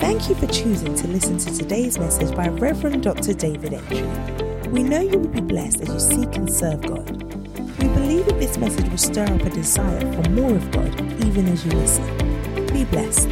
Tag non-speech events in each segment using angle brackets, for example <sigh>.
Thank you for choosing to listen to today's message by Reverend Dr. David Entry. We know you will be blessed as you seek and serve God. We believe that this message will stir up a desire for more of God even as you listen. Be blessed.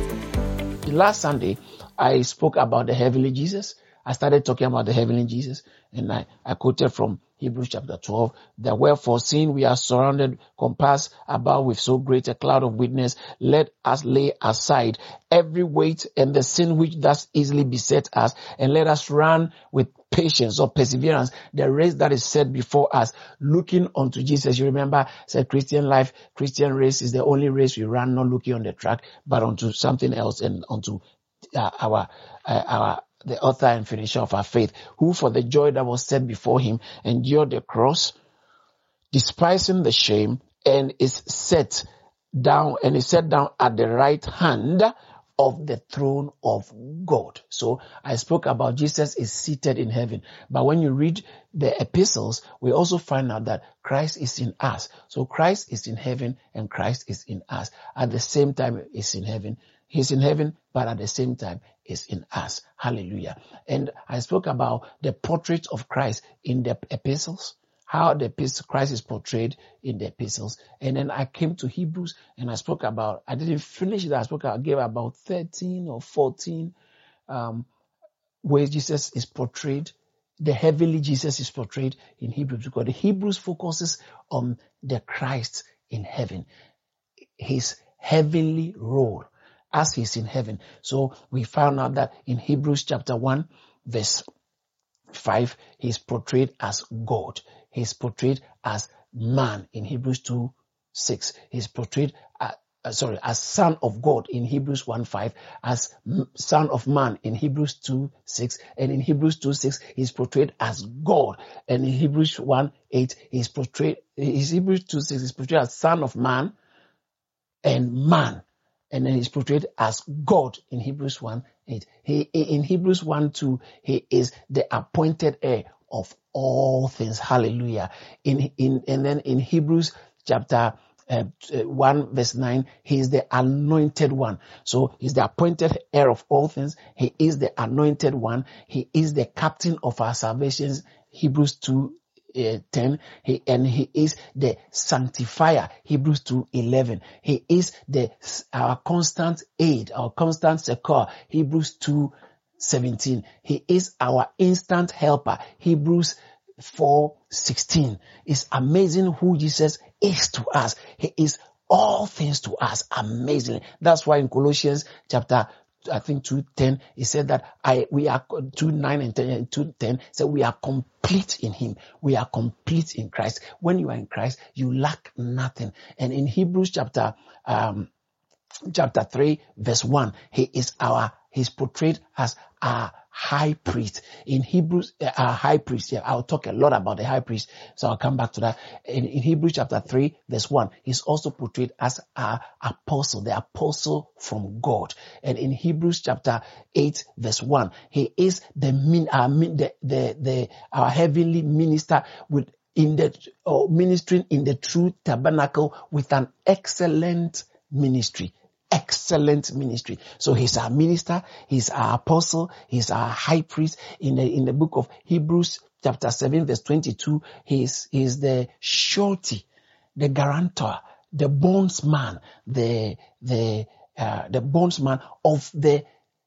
Last Sunday, I spoke about the heavenly Jesus. I started talking about the heavenly Jesus and I, I quoted from Hebrews chapter 12 that wherefore seeing we are surrounded, compassed about with so great a cloud of witness, let us lay aside every weight and the sin which thus easily beset us and let us run with patience or perseverance the race that is set before us looking unto Jesus. You remember said Christian life, Christian race is the only race we run not looking on the track but onto something else and onto uh, our uh, our the author and finisher of our faith, who for the joy that was set before him endured the cross, despising the shame, and is set down and is set down at the right hand of the throne of God. So I spoke about Jesus is seated in heaven. But when you read the epistles, we also find out that Christ is in us. So Christ is in heaven and Christ is in us. At the same time, is in heaven. He's in heaven, but at the same time is in us. Hallelujah. And I spoke about the portrait of Christ in the epistles, how the Christ is portrayed in the epistles. And then I came to Hebrews and I spoke about, I didn't finish that. I spoke, I gave about 13 or 14, um, ways Jesus is portrayed. The heavenly Jesus is portrayed in Hebrews because the Hebrews focuses on the Christ in heaven, his heavenly role as he's in heaven. So we found out that in Hebrews chapter 1 verse 5, he's portrayed as God. He's portrayed as man in Hebrews 2 6. He's portrayed uh, uh, sorry, as son of God in Hebrews 1 5, as son of man in Hebrews 2 6, and in Hebrews 2 6, he's portrayed as God. And in Hebrews 1 8, he's portrayed, his Hebrews 2 6 is portrayed as son of man and man and then he's portrayed as God in Hebrews 1 8. He, in Hebrews 1 2, he is the appointed heir of all things. Hallelujah. In, in, and then in Hebrews chapter uh, 1 verse 9, he is the anointed one. So he's the appointed heir of all things. He is the anointed one. He is the captain of our salvations. Hebrews 2 uh, 10 he, and he is the sanctifier hebrews 2 11 he is the our constant aid our constant succor hebrews 2 17 he is our instant helper hebrews 4 16 it's amazing who jesus is to us. He is all things to us amazingly. That's why in colossians chapter I think 210, he said that I, we are 2 9 and 10 and 2 10 said we are complete in him. We are complete in Christ. When you are in Christ, you lack nothing. And in Hebrews chapter, um, chapter 3 verse 1, he is our, he's portrayed as our high priest. In Hebrews, uh, our high priest, yeah, I'll talk a lot about the high priest, so I'll come back to that. In, in Hebrews chapter 3, verse 1, he's also portrayed as our apostle, the apostle from God. And in Hebrews chapter 8, verse 1, he is the, min, uh, the, the, the, our heavenly minister with in the uh, ministering in the true tabernacle with an excellent ministry excellent ministry. So he's our minister, he's our apostle, he's our high priest. In the, in the book of Hebrews chapter 7 verse 22, he's, he's the surety, the guarantor, the bondsman, the, the, uh, the bondsman of the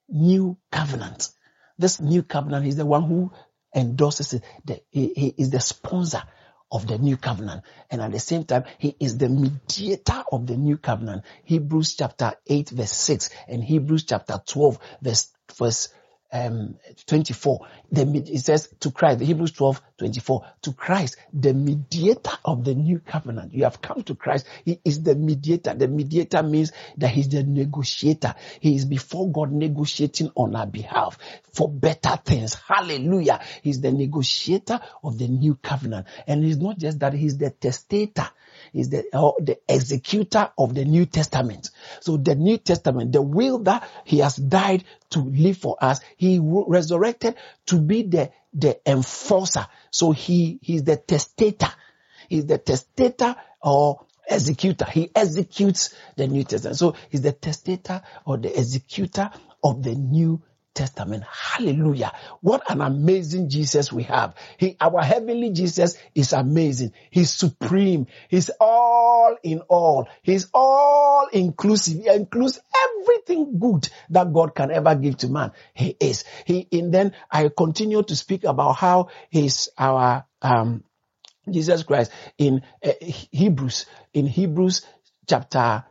new covenant. This new covenant is the one who endorses it. The, he, he is the sponsor of the new covenant. And at the same time, he is the mediator of the new covenant. Hebrews chapter 8 verse 6 and Hebrews chapter 12 verse, verse um, 24. The, it says to Christ, Hebrews 12, 24, to Christ, the mediator of the new covenant. You have come to Christ. He is the mediator. The mediator means that he's the negotiator. He is before God negotiating on our behalf for better things. Hallelujah. He's the negotiator of the new covenant. And it's not just that he's the testator is the, uh, the executor of the New Testament. So the New Testament, the will that he has died to live for us, he resurrected to be the, the enforcer. So he, he's the testator. He's the testator or executor. He executes the New Testament. So he's the testator or the executor of the New Testament. Hallelujah. What an amazing Jesus we have. He, our heavenly Jesus is amazing. He's supreme. He's all in all. He's all inclusive. He includes everything good that God can ever give to man. He is. He, and then I continue to speak about how he's our, um, Jesus Christ in uh, Hebrews, in Hebrews chapter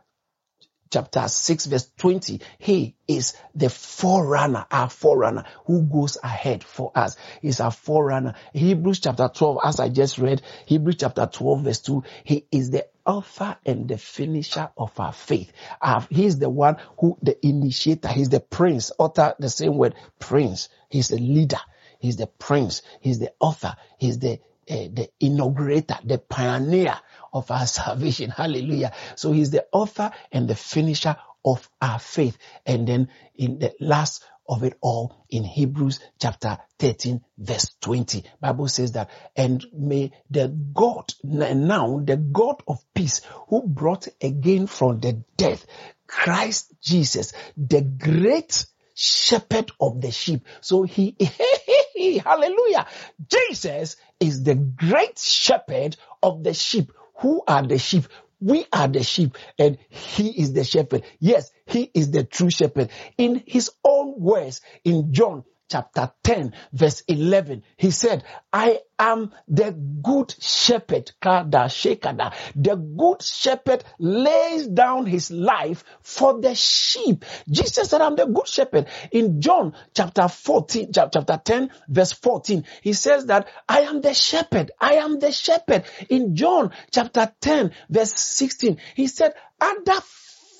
chapter 6 verse 20 he is the forerunner our forerunner who goes ahead for us. He's our forerunner. Hebrews chapter 12 as i just read hebrews chapter 12 verse 2 he is the author and the finisher of our faith. Uh, he's the one who the initiator. He's the prince. Author the same word prince. He's the leader. He's the prince. He's the author. He's the uh, the inaugurator the pioneer of our <laughs> salvation. Hallelujah. So he's the author and the finisher of our faith. And then in the last of it all in Hebrews chapter 13 verse 20. Bible says that, and may the God, now the God of peace who brought again from the death Christ Jesus, the great shepherd of the sheep. So he, <laughs> hallelujah, Jesus is the great shepherd of the sheep who are the sheep? We are the sheep and he is the shepherd. Yes, he is the true shepherd. In his own words, in John chapter 10 verse 11 he said i am the good shepherd. Kada shekada. The good shepherd lays down his life for the sheep. Jesus said i'm the good shepherd. In john chapter 14 chapter 10 verse 14 he says that i am the shepherd i am the shepherd. In john chapter 10 verse 16 he said other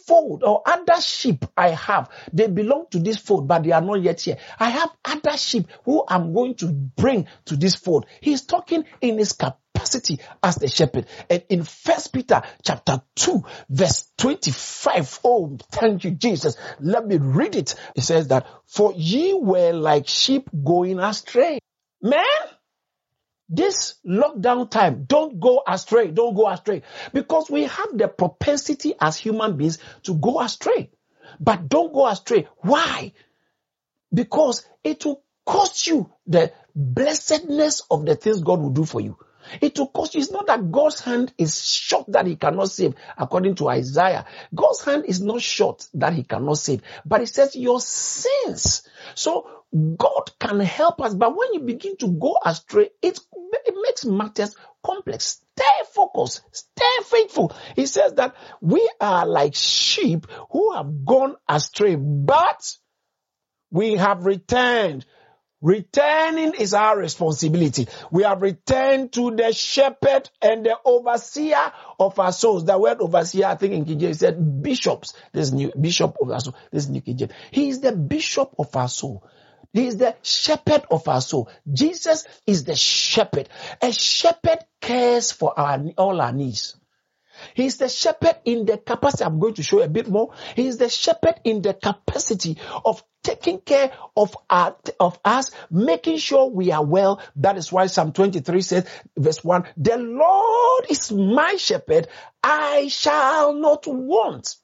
fold or other sheep I have. They belong to this fold, but they are not yet here. I have other sheep who I'm going to bring to this fold. He's talking in his capacity as the shepherd. And in First Peter chapter 2 verse 25, oh, thank you, Jesus. Let me read it. It says that, for ye were like sheep going astray. Man, this lockdown time, don't go astray. Don't go astray. Because we have the propensity as human beings to go astray. But don't go astray. Why? Because it will cost you the blessedness of the things God will do for you. It will cost you. It's not that God's hand is short that he cannot save, according to Isaiah. God's hand is not short that he cannot save, but it says your sins. So God can help us, but when you begin to go astray, it, it makes matters complex. Stay focused, stay faithful. He says that we are like sheep who have gone astray, but we have returned Returning is our responsibility. We have returned to the shepherd and the overseer of our souls. The word overseer, I think in King James said bishops. This new bishop of our soul. This is New King James. He is the bishop of our soul. He is the shepherd of our soul. Jesus is the shepherd. A shepherd cares for our, all our needs. He's the shepherd in the capacity. I'm going to show a bit more. He's the shepherd in the capacity of taking care of our, of us, making sure we are well. That is why Psalm 23 says, verse 1, the Lord is my shepherd. I shall not want.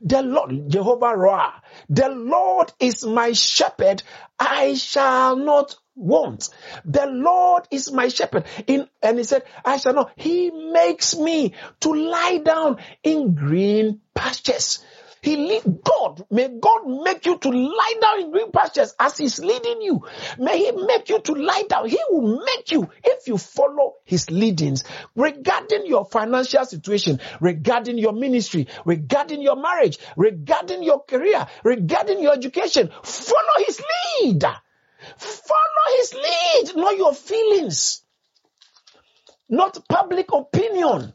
The Lord, Jehovah Ra, the Lord is my shepherd. I shall not want. The Lord is my shepherd. In, and he said, I shall not. He makes me to lie down in green pastures. He lead God. May God make you to lie down in green pastures as He's leading you. May He make you to lie down. He will make you if you follow His leadings regarding your financial situation, regarding your ministry, regarding your marriage, regarding your career, regarding your education. Follow His lead. Follow his lead, not your feelings, not public opinion.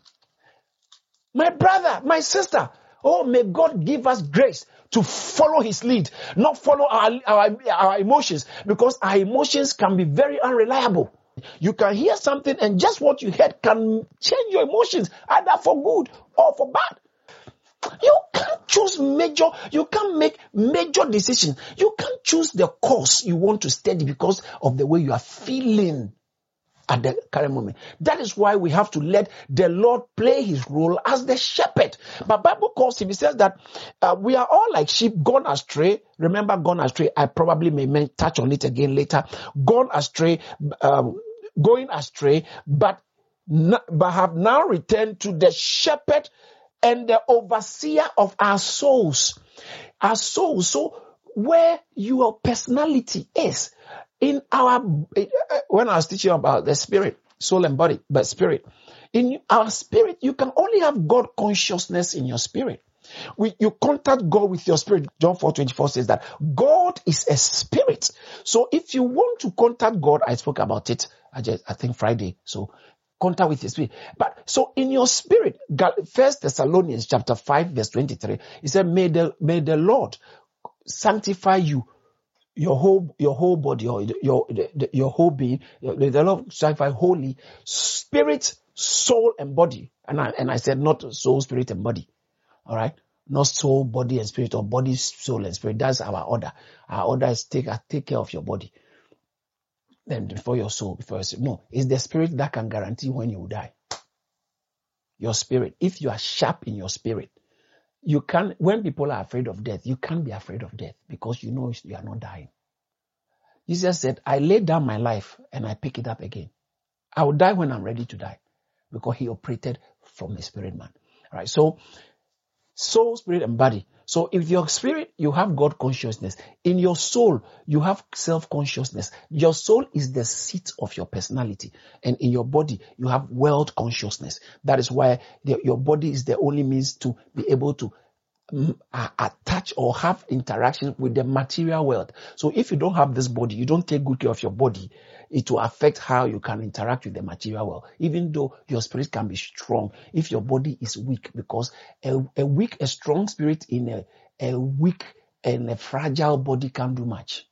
My brother, my sister, oh, may God give us grace to follow his lead, not follow our, our, our emotions, because our emotions can be very unreliable. You can hear something and just what you heard can change your emotions either for good or for bad. You can't choose major, you can't make major decisions. You can't choose the course you want to study because of the way you are feeling. At the current moment. That is why we have to let the Lord play his role as the shepherd. But Bible calls him, he says that uh, we are all like sheep gone astray. Remember gone astray. I probably may touch on it again later. Gone astray, um, going astray, but, but have now returned to the shepherd and the overseer of our souls. Our souls. So where your personality is in our, eh, eh, when I was teaching about the spirit, soul and body, but spirit, in our spirit, you can only have God consciousness in your spirit. We, you contact God with your spirit. John 4 24 says that God is a spirit. So if you want to contact God, I spoke about it, I just, I think Friday. So contact with his spirit. But so in your spirit, First Thessalonians chapter 5 verse 23, he said, may the, may the Lord sanctify you your whole your whole body or your your, your whole being the Lord sanctify holy spirit soul and body. And I, and I said not soul spirit and body. All right? Not soul body and spirit or body soul and spirit. That's our order. Our order is take uh, take care of your body. Then before your soul before your soul. no it's the spirit that can guarantee when you die. Your spirit. If you are sharp in your spirit you can't, when people are afraid of death, you can't be afraid of death because you know you are not dying. Jesus said, I lay down my life and I pick it up again. I will die when I'm ready to die because he operated from the spirit man. All right. So soul, spirit, and body. So if your spirit, you have God consciousness. In your soul, you have self consciousness. Your soul is the seat of your personality. And in your body, you have world consciousness. That is why the, your body is the only means to be able to attach or have interaction with the material world. So if you don't have this body, you don't take good care of your body, it will affect how you can interact with the material world. Even though your spirit can be strong, if your body is weak, because a, a weak, a strong spirit in a, a weak and a fragile body can't do much.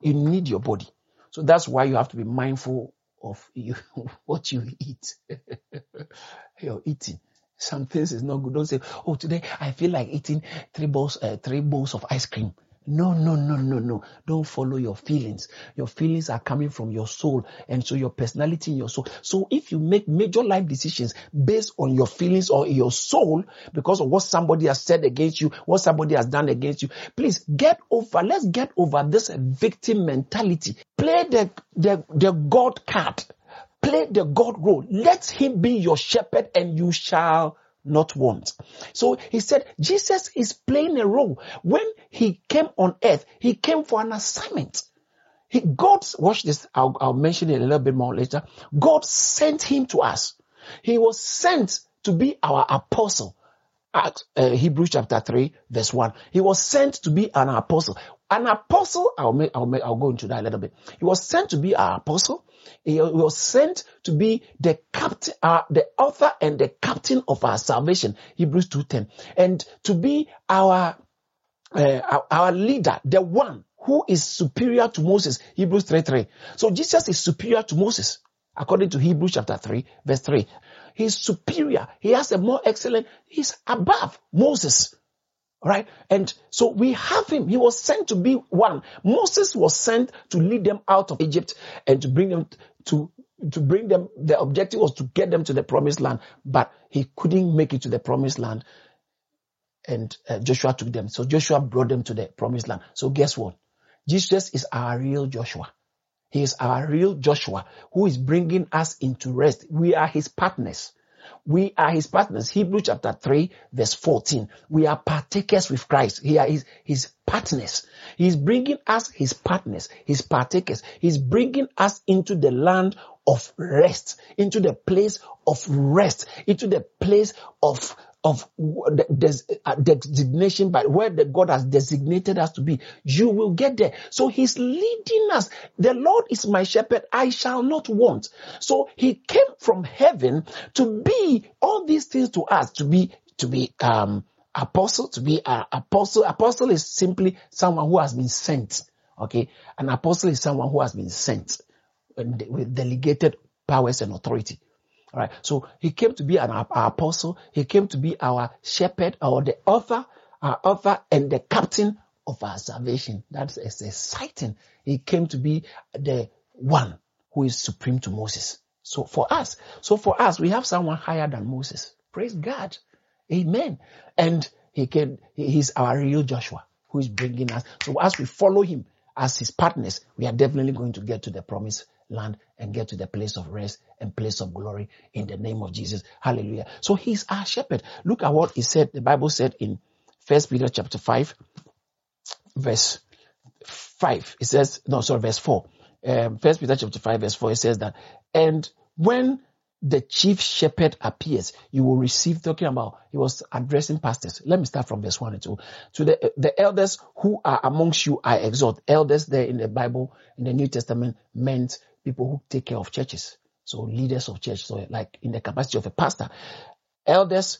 You need your body. So that's why you have to be mindful of you, <laughs> what you eat. <laughs> You're eating. Some things is not good. Don't say, oh, today I feel like eating three bowls, uh, three bowls of ice cream. No, no, no, no, no. Don't follow your feelings. Your feelings are coming from your soul and so your personality in your soul. So if you make major life decisions based on your feelings or your soul because of what somebody has said against you, what somebody has done against you, please get over, let's get over this victim mentality. Play the, the, the God card. Play the God role. Let him be your shepherd and you shall not want. So he said Jesus is playing a role. When he came on earth, he came for an assignment. He, God, watch this, I'll, I'll mention it a little bit more later. God sent him to us. He was sent to be our apostle. At uh, Hebrews chapter 3 verse 1. He was sent to be an apostle. An apostle, I'll, make, I'll, make, I'll go into that a little bit. He was sent to be our apostle. He was sent to be the captain, uh, the author and the captain of our salvation, Hebrews 2.10. And to be our, uh, our, our leader, the one who is superior to Moses, Hebrews 3.3. So Jesus is superior to Moses, according to Hebrews chapter 3, verse 3. He's superior. He has a more excellent, he's above Moses. Right? And so we have him. He was sent to be one. Moses was sent to lead them out of Egypt and to bring them to, to bring them. The objective was to get them to the promised land, but he couldn't make it to the promised land. And uh, Joshua took them. So Joshua brought them to the promised land. So guess what? Jesus is our real Joshua. He is our real Joshua who is bringing us into rest. We are his partners. We are his partners. Hebrew chapter 3 verse 14. We are partakers with Christ. He is his partners. He's bringing us his partners, his partakers. He's bringing us into the land of rest, into the place of rest, into the place of of the uh, designation by where the God has designated us to be. You will get there. So he's leading us. The Lord is my shepherd. I shall not want. So he came from heaven to be all these things to us, to be, to be, um, apostle, to be an apostle. Apostle is simply someone who has been sent. Okay. An apostle is someone who has been sent with delegated powers and authority. All right. So he came to be an our apostle. He came to be our shepherd or the author, our author and the captain of our salvation. That's exciting. He came to be the one who is supreme to Moses. So for us, so for us, we have someone higher than Moses. Praise God. Amen. And he can, he's our real Joshua who is bringing us. So as we follow him as his partners, we are definitely going to get to the promised land and get to the place of rest and place of glory in the name of Jesus. Hallelujah. So he's our shepherd. Look at what he said. The Bible said in First Peter chapter 5, verse 5. It says, no, sorry, verse 4. Um, First Peter chapter 5, verse 4, it says that, and when the chief shepherd appears, you will receive, talking about, he was addressing pastors. Let me start from verse 1 and 2. To the, the elders who are amongst you, I exhort. Elders there in the Bible, in the New Testament, meant people who take care of churches. So leaders of church. So like in the capacity of a pastor. Elders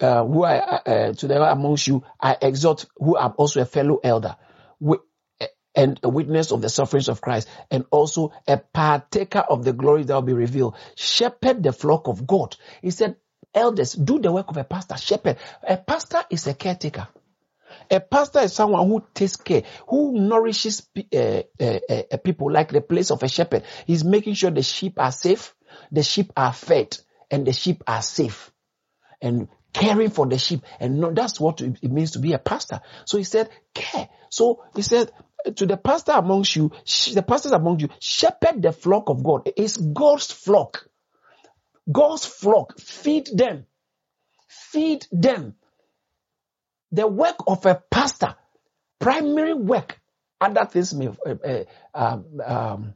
uh, who are uh, to amongst you, I exhort who are also a fellow elder and a witness of the sufferings of Christ and also a partaker of the glory that will be revealed. Shepherd the flock of God. He said, elders, do the work of a pastor. Shepherd. A pastor is a caretaker. A pastor is someone who takes care, who nourishes uh, uh, people like the place of a shepherd. He's making sure the sheep are safe, the sheep are fed, and the sheep are safe. And caring for the sheep. And that's what it means to be a pastor. So he said, care. So he said, to the pastor amongst you, the pastors among you, shepherd the flock of God. It's God's flock. God's flock. Feed them. Feed them. The work of a pastor, primary work, other things may, uh, uh, um, um,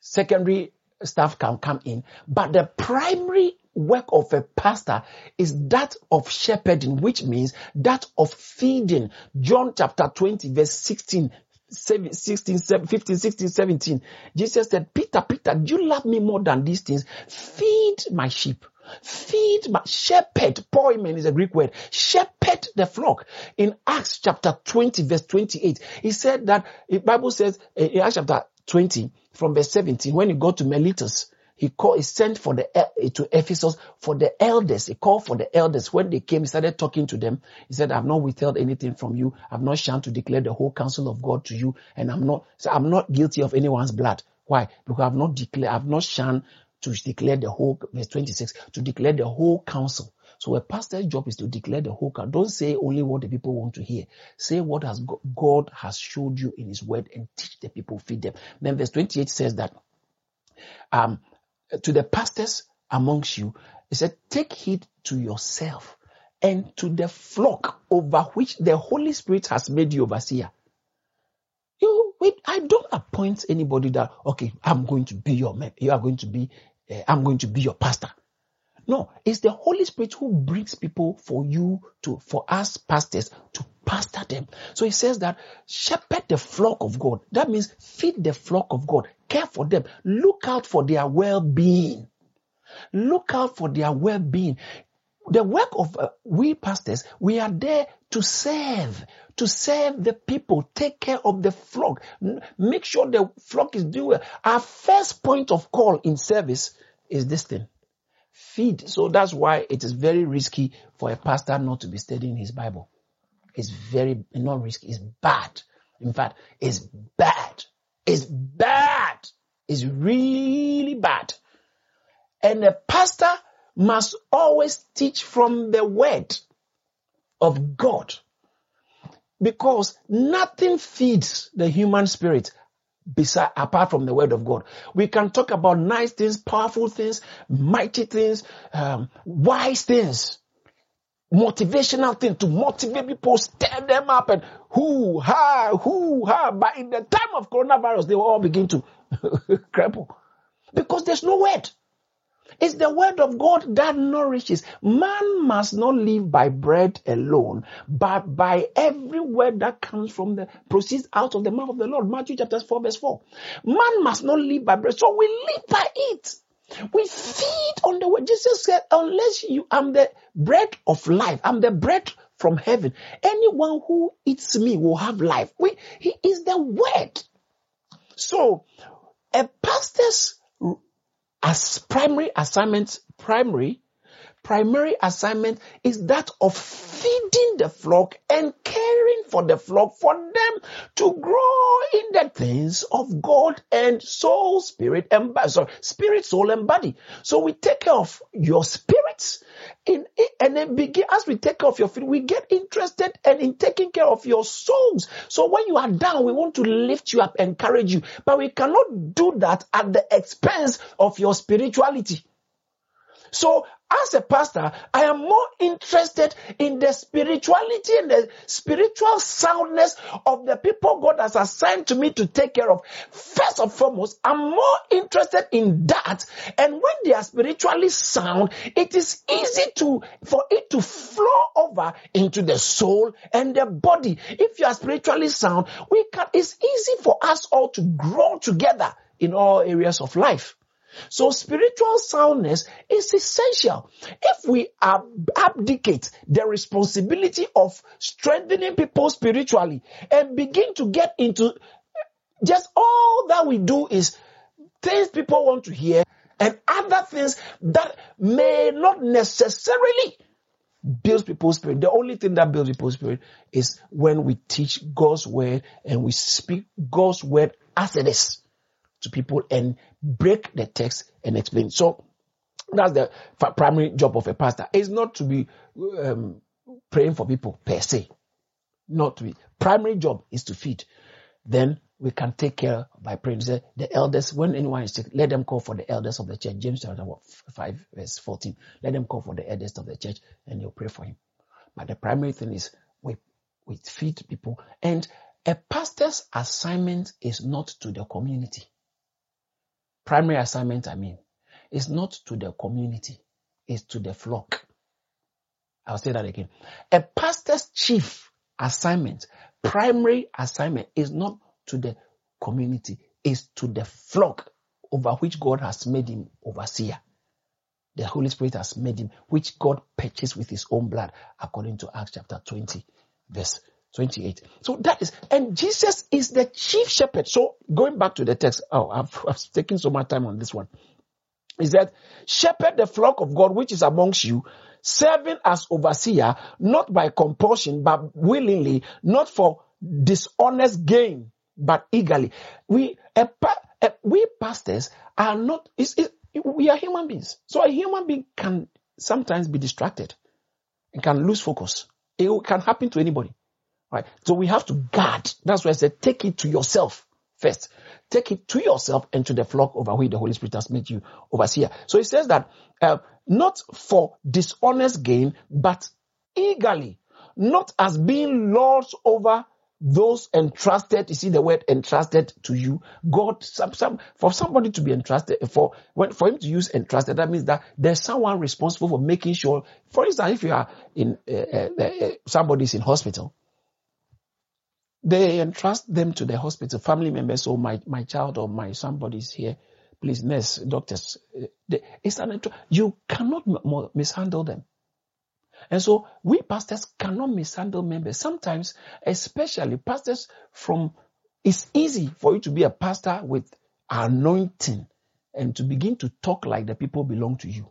secondary staff can come in, but the primary work of a pastor is that of shepherding, which means that of feeding. John chapter 20 verse 16 16, 15, 16, 17. Jesus said, Peter, Peter, do you love me more than these things? Feed my sheep. Feed my shepherd. Poimen is a Greek word. Shepherd the flock. In Acts chapter 20 verse 28, he said that, the Bible says eh, in Acts chapter 20 from verse 17, when he got to Miletus, he called, he sent for the, eh, eh, to Ephesus for the elders. He called for the elders. When they came, he started talking to them. He said, I've not withheld anything from you. I've not shunned to declare the whole counsel of God to you. And I'm not, so I'm not guilty of anyone's blood. Why? Because I've not declared, I've not shunned to declare the whole, verse 26, to declare the whole counsel. So a pastor's job is to declare the whole. Don't say only what the people want to hear. Say what has God has showed you in his word and teach the people, feed them. Then verse 28 says that, um, to the pastors amongst you, he said, take heed to yourself and to the flock over which the Holy Spirit has made you overseer. I don't appoint anybody that, okay, I'm going to be your man. You are going to be, uh, I'm going to be your pastor. No, it's the Holy Spirit who brings people for you to, for us pastors to pastor them. So he says that shepherd the flock of God. That means feed the flock of God. Care for them. Look out for their well-being. Look out for their well-being. The work of uh, we pastors, we are there to serve, to serve the people, take care of the flock, make sure the flock is doing well. Our first point of call in service is this thing feed. So that's why it is very risky for a pastor not to be studying his Bible. It's very, not risky, it's bad. In fact, it's bad. It's bad. It's really bad. And a pastor must always teach from the word of God. Because nothing feeds the human spirit beside apart from the word of God. We can talk about nice things, powerful things, mighty things, um, wise things, motivational things to motivate people, stir them up and who ha who ha. But in the time of coronavirus, they will all begin to <laughs> crumble because there's no word. It's the word of God that nourishes. Man must not live by bread alone, but by every word that comes from the proceeds out of the mouth of the Lord. Matthew chapter 4 verse 4. Man must not live by bread. So we live by it. We feed on the word. Jesus said, unless you, I'm the bread of life. I'm the bread from heaven. Anyone who eats me will have life. We, he is the word. So a pastor's as primary assignment, primary, primary assignment is that of feeding the flock and caring for the flock for them to grow in the things of God and soul, spirit, and. Sorry, spirit, soul, and body. So we take care of your spirits in, and then begin, as we take care of your feet, we get interested and in taking care of your souls. So when you are down, we want to lift you up, encourage you, but we cannot do that at the expense of your spirituality. So as a pastor, I am more interested in the spirituality and the spiritual soundness of the people God has assigned to me to take care of. First and foremost, I'm more interested in that. And when they are spiritually sound, it is easy to, for it to flow over into the soul and the body. If you are spiritually sound, we can, it's easy for us all to grow together in all areas of life. So spiritual soundness is essential. If we abdicate the responsibility of strengthening people spiritually and begin to get into just all that we do is things people want to hear and other things that may not necessarily build people's spirit. The only thing that builds people's spirit is when we teach God's word and we speak God's word as it is to people and break the text and explain. So that's the primary job of a pastor. It's not to be um, praying for people per se. Not to be. Primary job is to feed. Then we can take care by praying. The elders, when anyone is sick, let them call for the elders of the church. James chapter 5 verse 14. Let them call for the elders of the church and you'll pray for him. But the primary thing is we, we feed people. And a pastor's assignment is not to the community primary assignment, I mean, is not to the community, it's to the flock. I'll say that again. A pastor's chief assignment, primary assignment is not to the community, is to the flock over which God has made him overseer. The Holy Spirit has made him, which God purchased with his own blood, according to Acts chapter 20, verse 28. So that is, and Jesus is the chief shepherd. So going back to the text, oh, I've, <laughs> I've taken so much time on this one. He said, shepherd the flock of God which is amongst you, serving as overseer, not by compulsion, but willingly, not for dishonest gain, but eagerly. We, a, a, we pastors are not, it's, it, we are human beings. So a human being can sometimes be distracted and can lose focus. It can happen to anybody. Right? So we have to guard. That's why I said take it to yourself first. Take it to yourself and to the flock over which the Holy Spirit has made you overseer. So he says that uh, not for dishonest gain, but eagerly, not as being lords over those entrusted, you see the word entrusted to you. God, some, some, for somebody to be entrusted, for, when, for him to use entrusted, that means that there's someone responsible for making sure, for instance, if you are in, uh, uh, uh somebody's in hospital, they entrust them to the hospital, family members, or my, my child or my somebody's here. Please, nurse, doctors. It's an, you cannot mishandle them. And so we pastors cannot mishandle members. Sometimes, especially pastors from, it's easy for you to be a pastor with anointing and to begin to talk like the people belong to you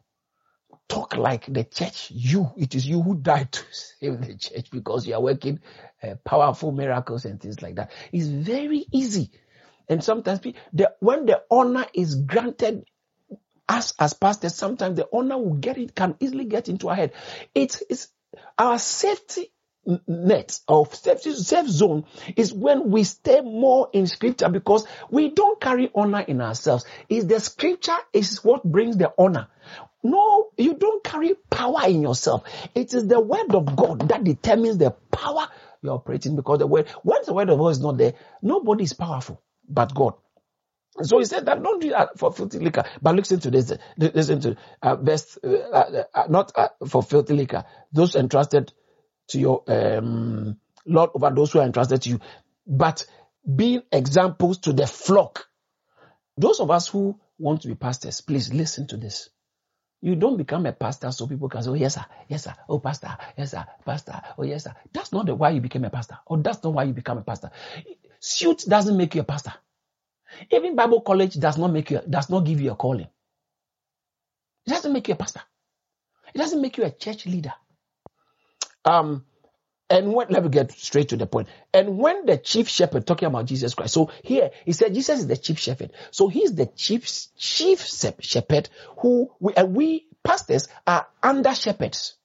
talk like the church. You, it is you who died to save the church because you are working uh, powerful miracles and things like that. It's very easy. And sometimes the, when the honor is granted us as pastors, sometimes the honor will get it, can easily get into our head. It is our safety net of safety safe zone is when we stay more in scripture because we don't carry honor in ourselves. Is the scripture is what brings the honor. No, you don't carry power in yourself. It is the word of God that determines the power you're operating because the word, once the word of God is not there, nobody is powerful but God. So he said that don't do that for filthy liquor, but listen to this, listen to uh, best, uh, uh, uh, not uh, for filthy liquor. Those entrusted to your um, Lord over those who are entrusted to you, but being examples to the flock. Those of us who want to be pastors, please listen to this. You don't become a pastor so people can say, oh, yes, sir, yes, sir, oh, pastor, yes, sir, pastor, oh, yes, sir. That's not the why you became a pastor, or that's not why you become a pastor. Suit doesn't make you a pastor. Even Bible college does not make you, does not give you a calling. It doesn't make you a pastor. It doesn't make you a church leader. Um, And when, let me get straight to the point. And when the chief shepherd talking about Jesus Christ, so here he said Jesus is the chief shepherd. So he's the chief chief shepherd who we and we pastors are under shepherds.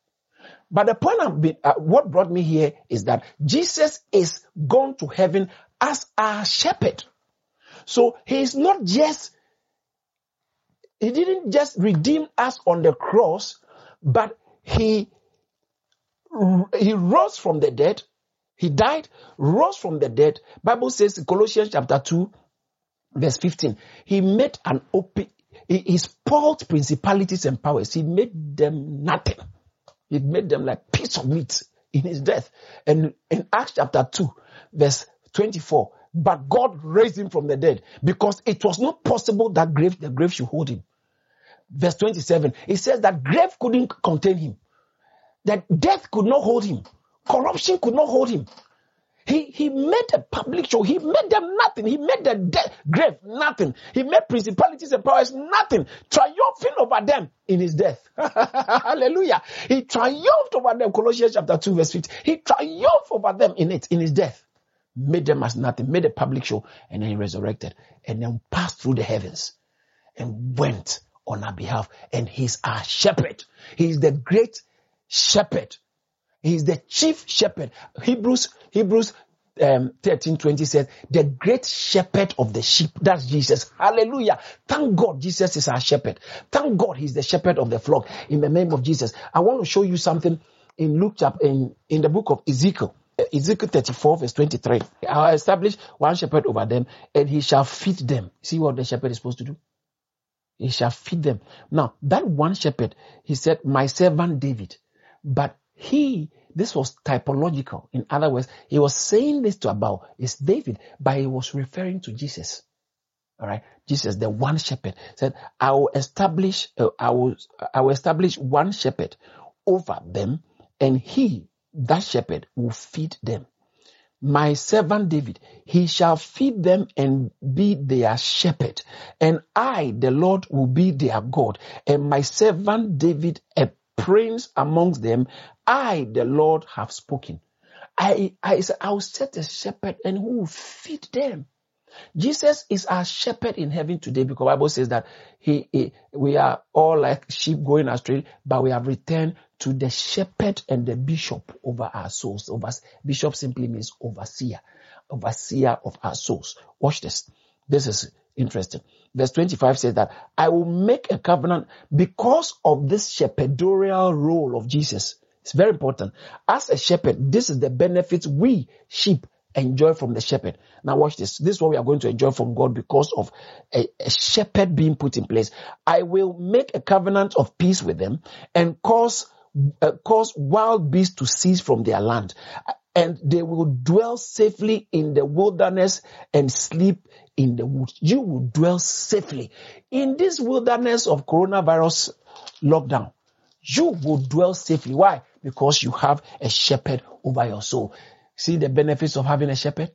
But the point I'm uh, what brought me here is that Jesus is gone to heaven as our shepherd. So he is not just he didn't just redeem us on the cross, but he he rose from the dead. He died, rose from the dead. Bible says in Colossians chapter 2, verse 15, he made an open, he, he spoiled principalities and powers. He made them nothing. He made them like piece of meat in his death. And in Acts chapter 2, verse 24, but God raised him from the dead because it was not possible that grave, the grave should hold him verse 27, it says that grave couldn't contain him. That death could not hold him. Corruption could not hold him. He, he made a public show. He made them nothing. He made the death, grave nothing. He made principalities and powers nothing, triumphing over them in his death. <laughs> Hallelujah. He triumphed over them. Colossians chapter 2 verse 50. He triumphed over them in it, in his death. Made them as nothing, made a public show, and then he resurrected and then passed through the heavens and went on our behalf. And he's our shepherd. He's the great shepherd. He's the chief shepherd. Hebrews, Hebrews um, 13 20 says, the great shepherd of the sheep. That's Jesus. Hallelujah. Thank God Jesus is our shepherd. Thank God he's the shepherd of the flock in the name of Jesus. I want to show you something in Luke chapter, in, in the book of Ezekiel. Ezekiel 34 verse 23. I'll establish one shepherd over them and he shall feed them. See what the shepherd is supposed to do? he shall feed them. Now, that one shepherd, he said, my servant David. But he, this was typological. In other words, he was saying this to about is David, but he was referring to Jesus. All right. Jesus, the one shepherd said, I will establish, uh, I will, I will establish one shepherd over them and he, that shepherd will feed them my servant David, he shall feed them and be their shepherd. And I, the Lord, will be their God. And my servant David, a prince amongst them, I, the Lord, have spoken. I, I, I'll set a shepherd and who will feed them. Jesus is our shepherd in heaven today because Bible says that he, he, we are all like sheep going astray, but we have returned to the shepherd and the bishop over our souls. Over, bishop simply means overseer, overseer of our souls. Watch this. This is interesting. Verse 25 says that I will make a covenant because of this shepherdorial role of Jesus. It's very important. As a shepherd, this is the benefits we sheep enjoy from the shepherd. Now watch this. This is what we are going to enjoy from God because of a, a, shepherd being put in place. I will make a covenant of peace with them and cause uh, cause wild beasts to cease from their land and they will dwell safely in the wilderness and sleep in the woods. You will dwell safely in this wilderness of coronavirus lockdown. You will dwell safely. Why? Because you have a shepherd over your soul. See the benefits of having a shepherd?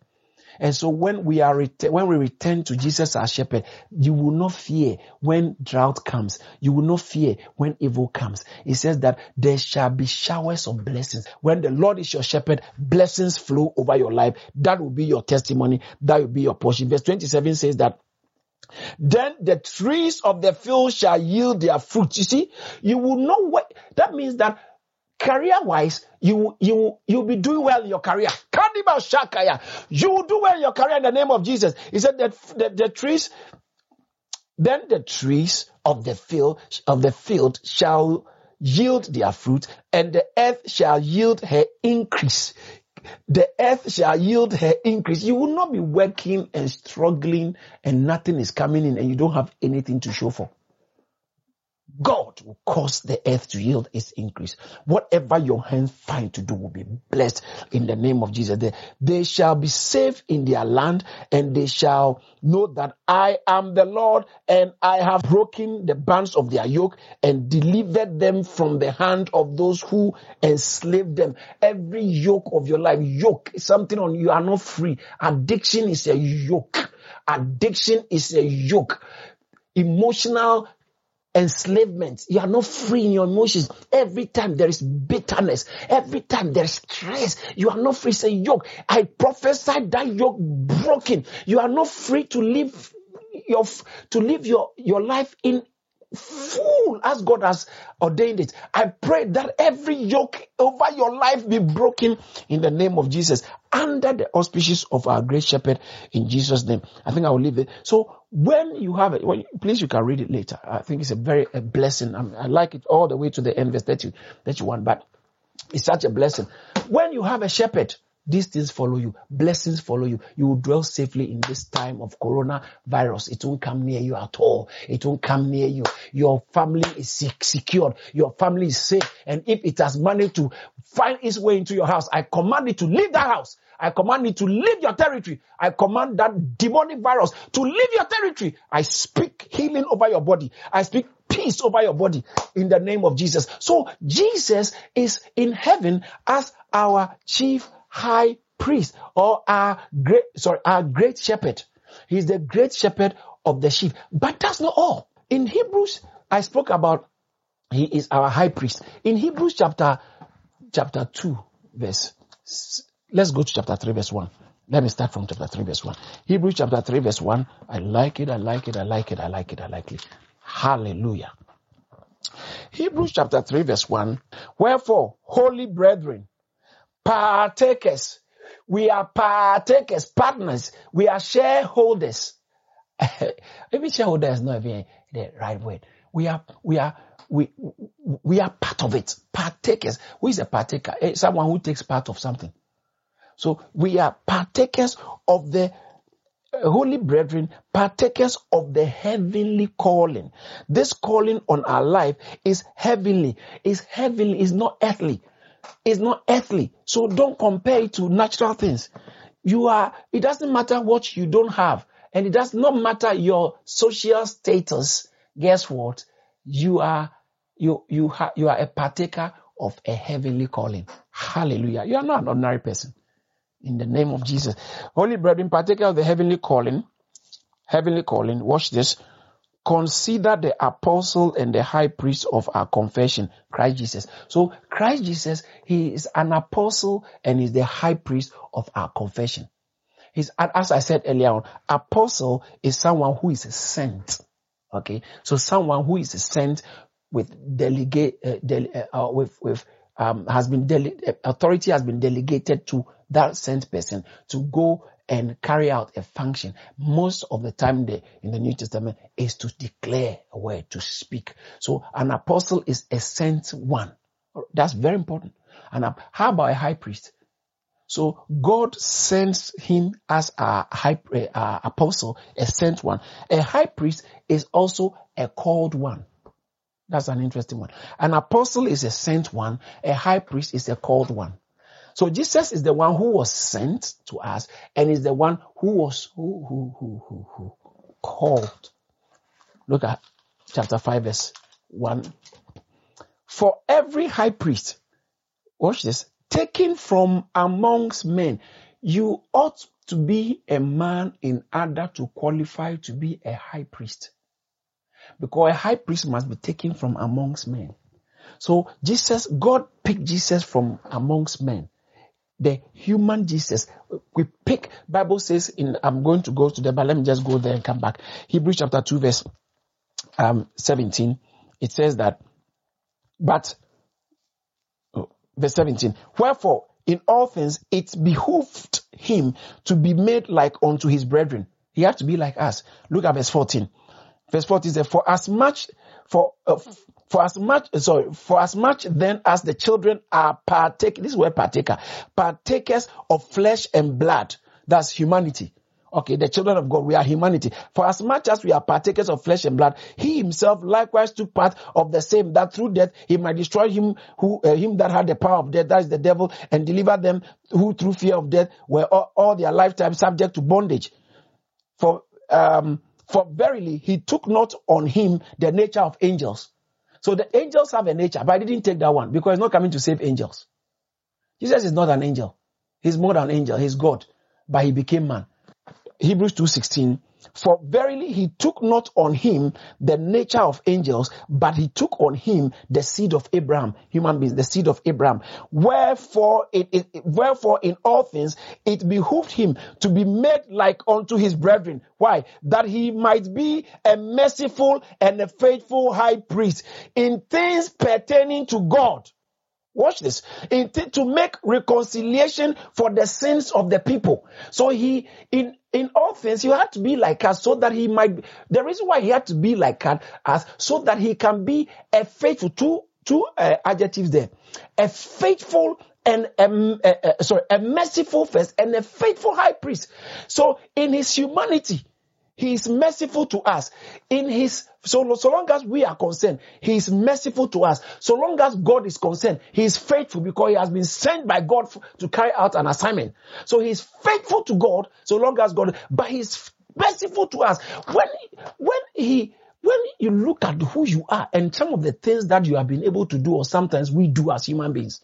And so when we are ret- when we return to Jesus our shepherd, you will not fear when drought comes. You will not fear when evil comes. He says that there shall be showers of blessings. When the Lord is your shepherd, blessings flow over your life. That will be your testimony. That will be your portion. Verse 27 says that then the trees of the field shall yield their fruit. You see, you will know what that means that career wise, you you you'll be doing well in your career. Shakaya. You will do well in your career in the name of Jesus. He said that the, the trees, then the trees of the field of the field shall yield their fruit, and the earth shall yield her increase. The earth shall yield her increase. You will not be working and struggling and nothing is coming in and you don't have anything to show for. God will cause the earth to yield its increase. Whatever your hands find to do will be blessed in the name of Jesus. They, they shall be safe in their land and they shall know that I am the Lord and I have broken the bands of their yoke and delivered them from the hand of those who enslaved them. Every yoke of your life, yoke is something on you are not free. Addiction is a yoke. Addiction is a yoke. Emotional enslavement. You are not free in your emotions. Every time there is bitterness, every time there is stress, you are not free. Say yoke. I prophesy that yoke broken. You are not free to live your to live your your life in full as God has ordained it. I pray that every yoke over your life be broken in the name of Jesus under the auspices of our great shepherd in Jesus' name. I think I will leave it. So when you have it, well, please you can read it later. I think it's a very a blessing. I, I like it all the way to the end, verse 30, 31, but it's such a blessing. When you have a shepherd, these things follow you. Blessings follow you. You will dwell safely in this time of coronavirus. It won't come near you at all. It won't come near you. Your family is secured. Your family is safe. And if it has managed to find its way into your house, I command it to leave that house. I command it to leave your territory. I command that demonic virus to leave your territory. I speak healing over your body. I speak peace over your body in the name of Jesus. So Jesus is in heaven as our chief high priest or our great, sorry, our great shepherd. He's the great shepherd of the sheep. But that's not all. In Hebrews, I spoke about he is our high priest. In Hebrews chapter, chapter 2, verse, let's go to chapter 3, verse 1. Let me start from chapter 3, verse 1. Hebrews chapter 3, verse 1. I like it, I like it, I like it, I like it, I like it. Hallelujah. Hebrews chapter 3, verse 1. Wherefore, holy brethren, partakers. We are partakers, partners. We are shareholders. <laughs> Maybe shareholder is not even the right word. We are, we are, we, we are part of it. Partakers. Who is a partaker? Eh, someone who takes part of something. So we are partakers of the uh, holy brethren, partakers of the heavenly calling. This calling on our life is heavenly, is heavenly, is not earthly is not earthly. So don't compare it to natural things. You are, it doesn't matter what you don't have. And it does not matter your social status. Guess what? You are, you, you have, you are a partaker of a heavenly calling. Hallelujah. You are not an ordinary person. In the name of Jesus. Holy brethren, partaker of the heavenly calling, heavenly calling, watch this consider the apostle and the high priest of our confession, Christ Jesus. So Christ Jesus, he is an apostle and is the high priest of our confession. He's, as I said earlier on, apostle is someone who is sent. Okay. So someone who is sent with delegate, uh, dele, uh, with, with, um, has been dele- authority has been delegated to that sent person to go and carry out a function. Most of the time the, in the New Testament is to declare a word, to speak. So an apostle is a sent one. That's very important. And how about a high priest? So God sends him as a high uh, apostle, a sent one. A high priest is also a called one. That's an interesting one. An apostle is a sent one. A high priest is a called one. So Jesus is the one who was sent to us and is the one who was who who who who, who called. Look at chapter 5 verse 1. For every high priest, watch this, taken from amongst men, you ought to be a man in order to qualify to be a high priest. Because a high priest must be taken from amongst men. So Jesus, God picked Jesus from amongst men the human Jesus. We pick, Bible says in, I'm going to go to the, but let me just go there and come back. Hebrews chapter 2 verse um, 17. It says that, but, oh, verse 17, wherefore in all things it behooved him to be made like unto his brethren. He had to be like us. Look at verse 14. Verse 14 says, for as much, for, uh, for as much, sorry, for as much then as the children are partakers, this word partaker, partakers of flesh and blood, that's humanity. Okay, the children of God, we are humanity. For as much as we are partakers of flesh and blood, he himself likewise took part of the same, that through death he might destroy him who, uh, him that had the power of death, that is the devil, and deliver them who through fear of death were all, all their lifetime subject to bondage. For, um, for verily he took not on him the nature of angels so the angels have a nature, but I didn't take that one because it's not coming to save angels. Jesus is not an angel. He's more than an angel. He's God, but he became man. Hebrews 2:16 for verily he took not on him the nature of angels, but he took on him the seed of Abraham, human beings, the seed of Abraham. Wherefore, it, it, wherefore in all things it behooved him to be made like unto his brethren. Why? That he might be a merciful and a faithful high priest in things pertaining to God. Watch this. In t- to make reconciliation for the sins of the people. So he, in, in all things, he had to be like us so that he might, the reason why he had to be like us, so that he can be a faithful, two, two uh, adjectives there. A faithful and a, uh, sorry, a merciful first and a faithful high priest. So in his humanity, he is merciful to us. In his, so, so long as we are concerned, he is merciful to us. So long as God is concerned, he is faithful because he has been sent by God to carry out an assignment. So he is faithful to God so long as God, but he is merciful to us. When, when he, when you look at who you are and some of the things that you have been able to do or sometimes we do as human beings,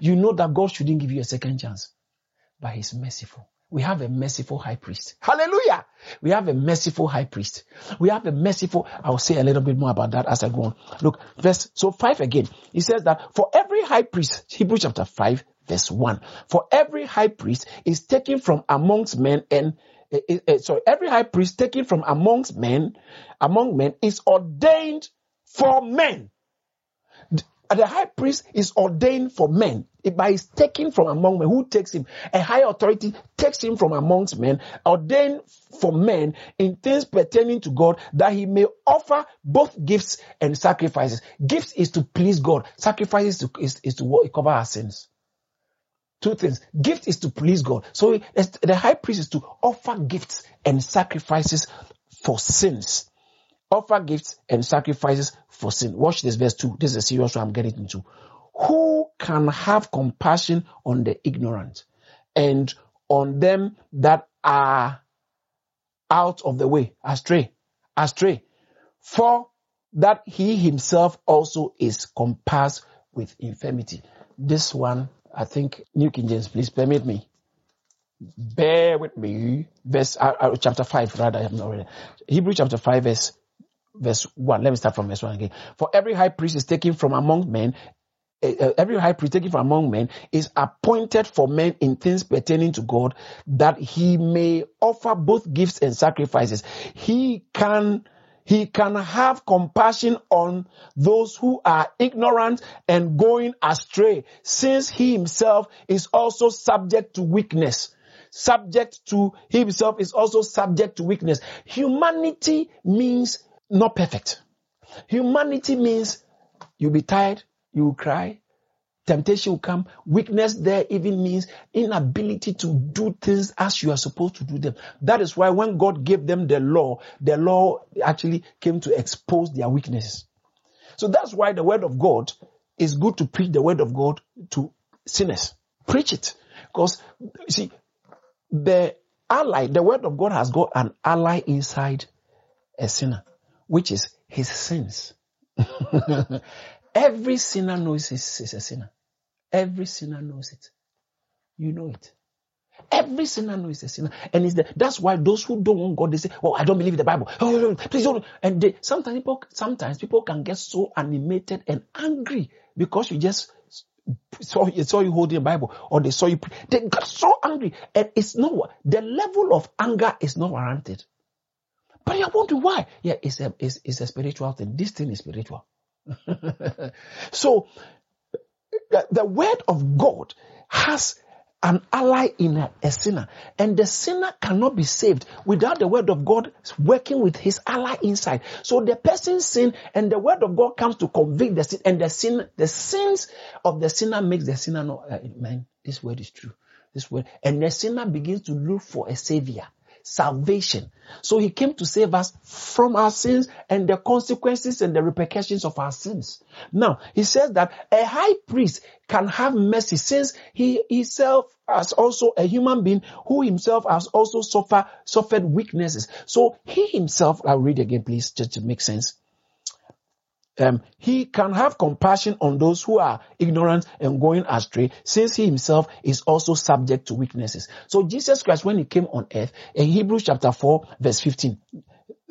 you know that God shouldn't give you a second chance, but he's merciful. We have a merciful high priest. Hallelujah. We have a merciful high priest. We have a merciful, I'll say a little bit more about that as I go on. Look, verse, so five again. He says that for every high priest, Hebrew chapter five, verse one, for every high priest is taken from amongst men and uh, uh, every high priest taken from amongst men, among men is ordained for men the high priest is ordained for men by his taking from among men. Who takes him? A high authority takes him from amongst men, ordained for men in things pertaining to God, that he may offer both gifts and sacrifices. Gifts is to please God. Sacrifices to, is, is to cover our sins. Two things. Gift is to please God. So the high priest is to offer gifts and sacrifices for sins offer gifts and sacrifices for sin. Watch this verse 2. This is a serious one I'm getting into. Who can have compassion on the ignorant and on them that are out of the way, astray, astray? For that he himself also is compassed with infirmity. This one, I think, New King James, please permit me. Bear with me. Verse, uh, uh, chapter 5, rather, I have not read it. Hebrew chapter 5, verse verse 1. Let me start from verse 1 again. For every high priest is taken from among men, uh, every high priest taken from among men is appointed for men in things pertaining to God that he may offer both gifts and sacrifices. He can he can have compassion on those who are ignorant and going astray since he himself is also subject to weakness subject to himself is also subject to weakness humanity means not perfect. Humanity means you'll be tired, you will cry, temptation will come. Weakness there even means inability to do things as you are supposed to do them. That is why when God gave them the law, the law actually came to expose their weaknesses. So that's why the word of God is good to preach the word of God to sinners. Preach it. Because, see, the ally, the word of God has got an ally inside a sinner which is his sins. <laughs> Every sinner knows he's, a sinner. Every sinner knows it. You know it. Every sinner knows he's a sinner. And it's the, that's why those who don't want God, they say, Oh, I don't believe the Bible. Oh, please don't. And they, sometimes people, sometimes people can get so animated and angry because you just saw, saw you holding the Bible or they saw you. They got so angry. And it's not, the level of anger is not warranted. But you're wondering why? Yeah, it's a, it's, it's a spiritual thing. This thing is spiritual. <laughs> so, the, the word of God has an ally in a, a, sinner. And the sinner cannot be saved without the word of God working with his ally inside. So the person sin and the word of God comes to convict the sin and the sin, the sins of the sinner makes the sinner know, uh, man, this word is true. This word. And the sinner begins to look for a savior salvation. So he came to save us from our sins and the consequences and the repercussions of our sins. Now, he says that a high priest can have mercy since he himself as also a human being who himself has also suffered, suffered weaknesses. So he himself, I'll read again please just to make sense. Um, he can have compassion on those who are ignorant and going astray, since he himself is also subject to weaknesses. So Jesus Christ, when he came on earth, in Hebrews chapter 4, verse 15,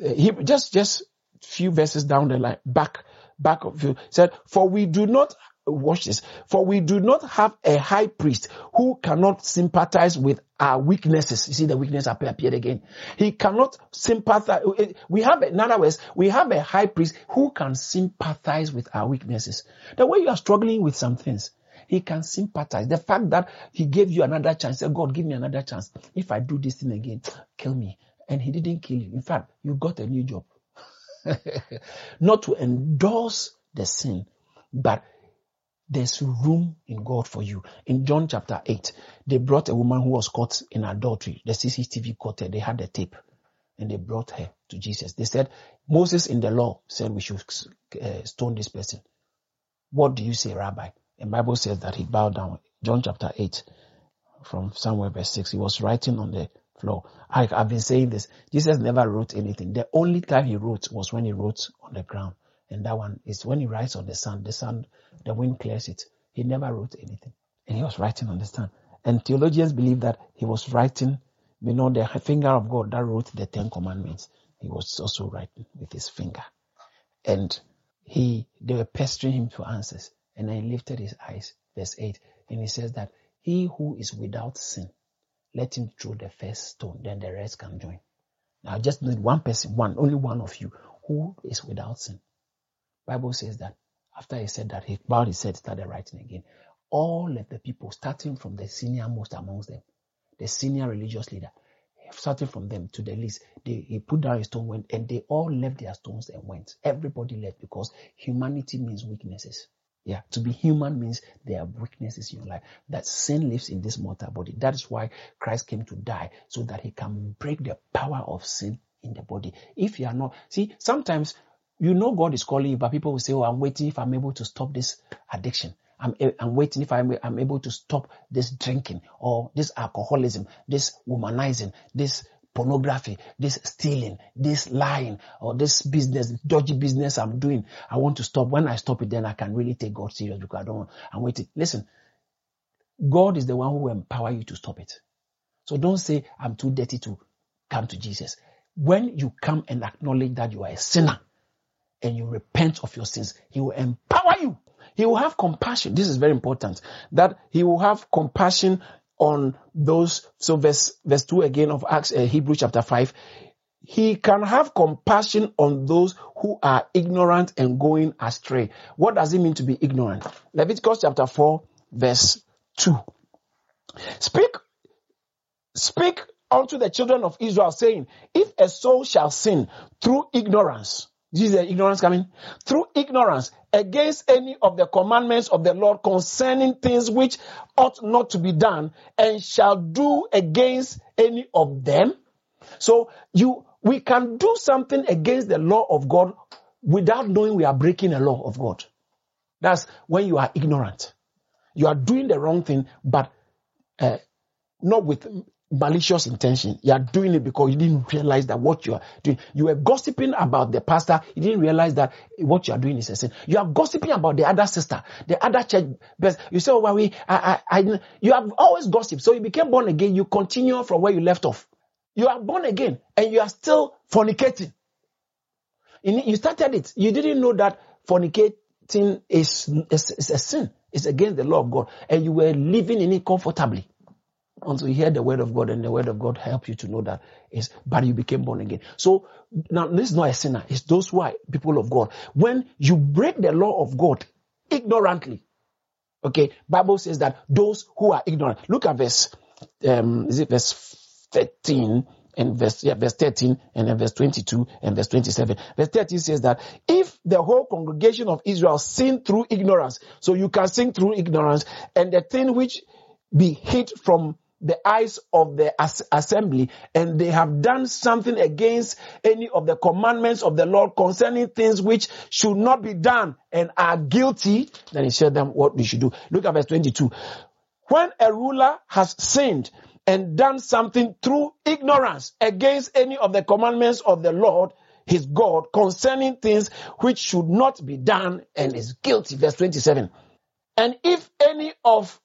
uh, he, just, just few verses down the line, back, back of you, said, for we do not watch this. For we do not have a high priest who cannot sympathize with our weaknesses. You see the weakness appeared again. He cannot sympathize. Eh, we have, in other words, we have a high priest who can sympathize with our weaknesses. The way you are struggling with some things, he can sympathize. The fact that he gave you another chance, say, God, give me another chance. If I do this thing again, kill me. And he didn't kill you. In fact, you got a new job. <laughs> Not to endorse the sin, but there's room in God for you. In John chapter 8, they brought a woman who was caught in adultery. The CCTV caught her. They had the tape and they brought her to Jesus. They said, Moses in the law said we should uh, stone this person. What do you say, Rabbi? The Bible says that he bowed down. John chapter 8 from somewhere verse 6. He was writing on the floor. I, I've been saying this. Jesus never wrote anything. The only time he wrote was when he wrote on the ground. And that one is when he writes on the sand, the sand, the wind clears it. He never wrote anything. And he was writing on the sand. And theologians believe that he was writing, you know, the finger of God that wrote the Ten Commandments. He was also writing with his finger. And he, they were pestering him for answers. And then he lifted his eyes, verse 8, and he says that he who is without sin, let him throw the first stone, then the rest can join. Now I just need one person, one, only one of you who is without sin. Bible says that after he said that, he bowed his head, started writing again. All of the people, starting from the senior most amongst them, the senior religious leader, starting from them to the least, they, he put down his stone went, and they all left their stones and went. Everybody left because humanity means weaknesses. Yeah, to be human means there are weaknesses in your life. That sin lives in this mortal body. That is why Christ came to die so that he can break the power of sin in the body. If you are not, see, sometimes you know God is calling you, but people will say, Oh, I'm waiting if I'm able to stop this addiction. I'm, I'm waiting if I'm, I'm able to stop this drinking or this alcoholism, this womanizing, this pornography, this stealing, this lying, or this business, dodgy business I'm doing. I want to stop. When I stop it, then I can really take God serious because I don't want, I'm waiting. Listen, God is the one who will empower you to stop it. So don't say, I'm too dirty to come to Jesus. When you come and acknowledge that you are a sinner, and you repent of your sins, He will empower you. He will have compassion. This is very important. That He will have compassion on those. So verse, verse 2 again of Acts, uh, Hebrew chapter 5. He can have compassion on those who are ignorant and going astray. What does it mean to be ignorant? Leviticus chapter 4 verse 2. Speak, speak unto the children of Israel saying, if a soul shall sin through ignorance, this is ignorance coming. Through ignorance against any of the commandments of the Lord concerning things which ought not to be done and shall do against any of them. So you, we can do something against the law of God without knowing we are breaking a law of God. That's when you are ignorant. You are doing the wrong thing, but uh, not with malicious intention. You are doing it because you didn't realize that what you are doing. You were gossiping about the pastor. You didn't realize that what you are doing is a sin. You are gossiping about the other sister, the other church. You say, oh, well, we, I, I, I, you have always gossiped. So you became born again. You continue from where you left off. You are born again and you are still fornicating. You started it. You didn't know that fornicating is, is, is a sin. It's against the law of God. And you were living in it comfortably until you hear the word of God and the word of God help you to know that is, but you became born again. So now this is not a sinner. It's those who are people of God. When you break the law of God ignorantly, okay, Bible says that those who are ignorant, look at verse, um, is it verse 13 and verse, yeah, verse 13 and then verse 22 and verse 27. Verse 13 says that if the whole congregation of Israel sin through ignorance, so you can sin through ignorance and the thing which be hid from the eyes of the as- assembly and they have done something against any of the commandments of the Lord concerning things which should not be done and are guilty, then he said them what we should do. Look at verse 22. When a ruler has sinned and done something through ignorance against any of the commandments of the Lord, his God concerning things which should not be done and is guilty. Verse 27. And if any of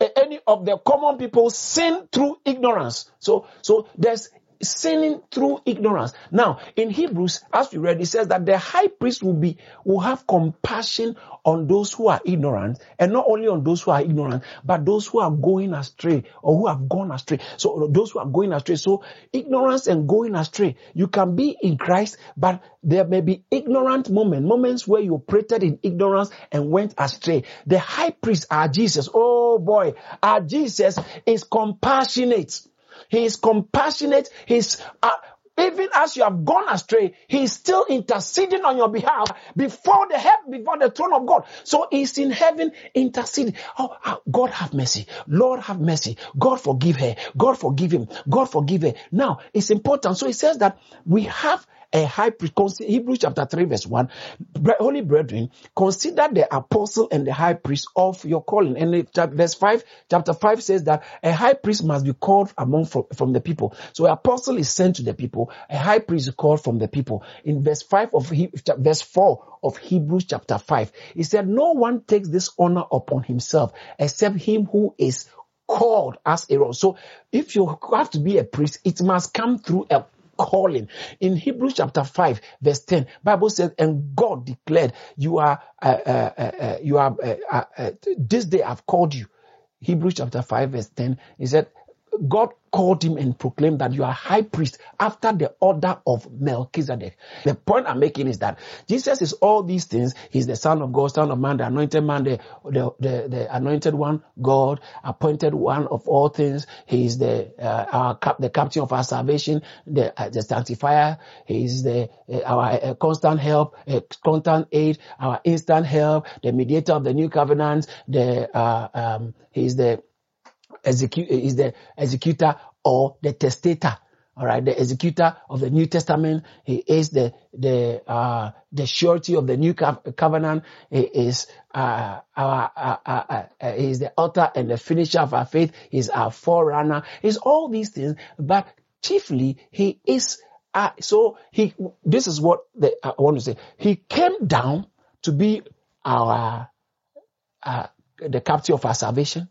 any of the common people sin through ignorance. So, so there's sinning through ignorance. Now, in Hebrews, as we read, it says that the high priest will be, will have compassion on those who are ignorant, and not only on those who are ignorant, but those who are going astray or who have gone astray. So those who are going astray. So ignorance and going astray. You can be in Christ, but there may be ignorant moments, moments where you operated in ignorance and went astray. The high priest, our Jesus, oh boy, our Jesus is compassionate. He is compassionate. He's, uh, even as you have gone astray, he is still interceding on your behalf before the heaven, before the throne of God. So he's in heaven interceding. Oh, uh, God have mercy. Lord have mercy. God forgive her. God forgive him. God forgive her. Now, it's important. So he says that we have a high priest, Hebrews chapter 3 verse 1, holy brethren, consider the apostle and the high priest of your calling. And verse 5, chapter 5 says that a high priest must be called among from, from the people. So apostle is sent to the people, a high priest is called from the people. In verse 5 of verse 4 of Hebrews chapter 5, he said, no one takes this honor upon himself except him who is called as a Aaron. So if you have to be a priest, it must come through a calling. In Hebrews chapter 5 verse 10, Bible says, and God declared, you are, uh, uh, uh, uh you are, uh, uh, this day I've called you. Hebrews chapter 5 verse 10, he said, God called him and proclaimed that you are high priest after the order of Melchizedek. The point I'm making is that Jesus is all these things. He's the son of God, son of man, the anointed man, the, the, the, the anointed one, God, appointed one of all things. He is the, uh, our cap, the captain of our salvation, the, uh, the sanctifier. He is the, uh, our uh, constant help, uh, constant aid, our instant help, the mediator of the new covenant, the, uh, um, he is the, execute is the executor or the testator. All right, the executor of the New Testament. He is the the uh, the surety of the new covenant. He is uh, our uh, uh, uh, he is the author and the finisher of our faith. He is our forerunner. He's all these things, but chiefly he is. Uh, so he. This is what the, I want to say. He came down to be our the captain of our salvation.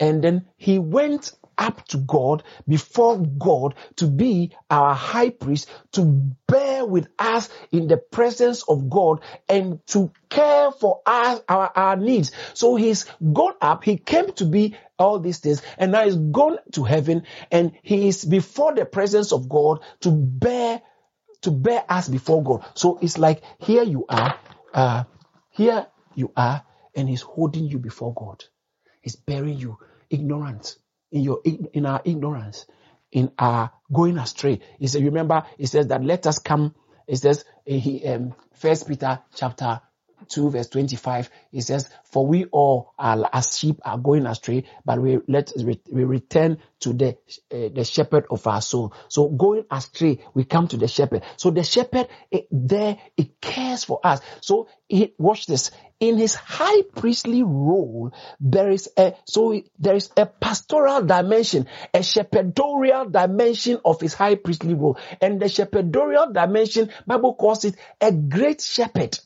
And then he went up to God before God to be our high priest, to bear with us in the presence of God and to care for us, our, our needs. So he's gone up, he came to be all these things, and now he's gone to heaven and he is before the presence of God to bear, to bear us before God. So it's like here you are, uh, here you are, and he's holding you before God. He's bearing you ignorant in your in our ignorance, in our going astray. He said, remember, he says that let us come. It says he um, First Peter chapter 2 verse 25 it says for we all are as sheep are going astray but we let we return to the uh, the shepherd of our soul. So going astray we come to the shepherd. So the shepherd it, there it cares for us. So it, watch this. In his high priestly role there is a so there is a pastoral dimension a shepherdorial dimension of his high priestly role. And the shepherdorial dimension bible calls it a great shepherd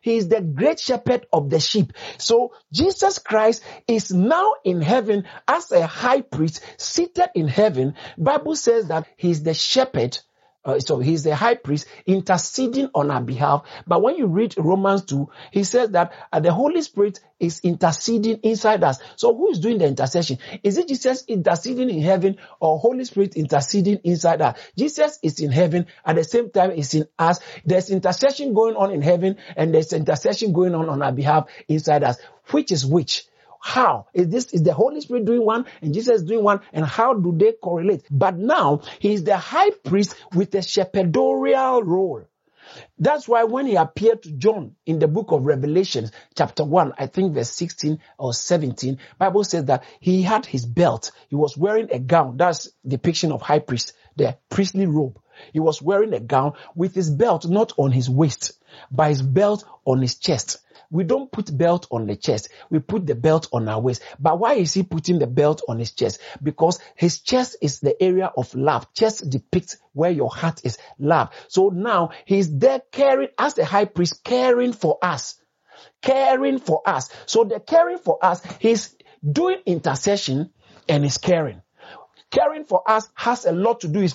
he is the great shepherd of the sheep. So Jesus Christ is now in heaven as a high priest seated in heaven. Bible says that he is the shepherd uh, so he's the high priest interceding on our behalf. But when you read Romans 2, he says that uh, the Holy Spirit is interceding inside us. So who is doing the intercession? Is it Jesus interceding in heaven or Holy Spirit interceding inside us? Jesus is in heaven at the same time is in us. There's intercession going on in heaven and there's intercession going on on our behalf inside us. Which is which? How is this? Is the Holy Spirit doing one and Jesus doing one? And how do they correlate? But now he is the high priest with a shepherdorial role. That's why when he appeared to John in the book of Revelations, chapter 1, I think verse 16 or 17, Bible says that he had his belt. He was wearing a gown. That's depiction of high priest, the priestly robe. He was wearing a gown with his belt not on his waist, but his belt on his chest. We don't put belt on the chest. We put the belt on our waist. But why is he putting the belt on his chest? Because his chest is the area of love. Chest depicts where your heart is love. So now he's there caring as the high priest, caring for us. Caring for us. So the caring for us, he's doing intercession and is caring. Caring for us has a lot to do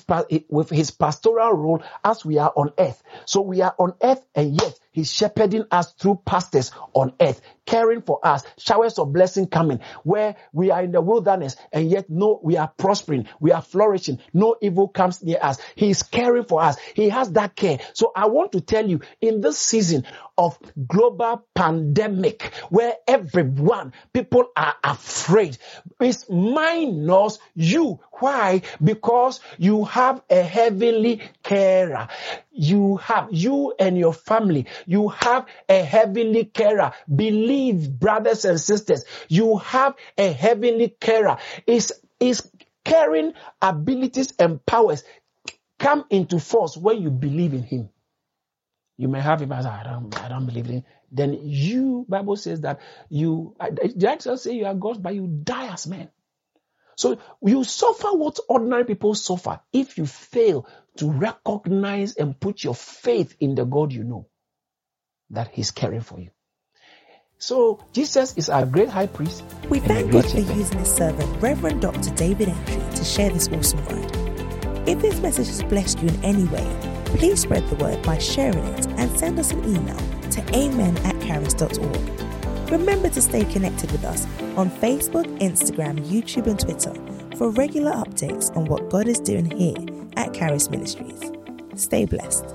with his pastoral role as we are on earth. So we are on earth and yet he's shepherding us through pastors on earth, caring for us, showers of blessing coming where we are in the wilderness and yet no, we are prospering, we are flourishing, no evil comes near us. He is caring for us. He has that care. So I want to tell you in this season of global pandemic where everyone, people are afraid, it's minus you. Why? Because you have a heavenly carer. You have, you and your family, you have a heavenly carer. Believe, brothers and sisters, you have a heavenly carer. Is, is caring abilities and powers come into force when you believe in him. You may have him as I don't, I don't believe in. Him. Then you, Bible says that you, the actually say you are God, but you die as men. So you suffer what ordinary people suffer if you fail to recognize and put your faith in the God you know that He's caring for you. So Jesus is our great high priest. We thank God for using His servant, Reverend Dr. David Entry, to share this awesome word. If this message has blessed you in any way, Please spread the word by sharing it and send us an email to amen at caris.org. Remember to stay connected with us on Facebook, Instagram, YouTube, and Twitter for regular updates on what God is doing here at Caris Ministries. Stay blessed.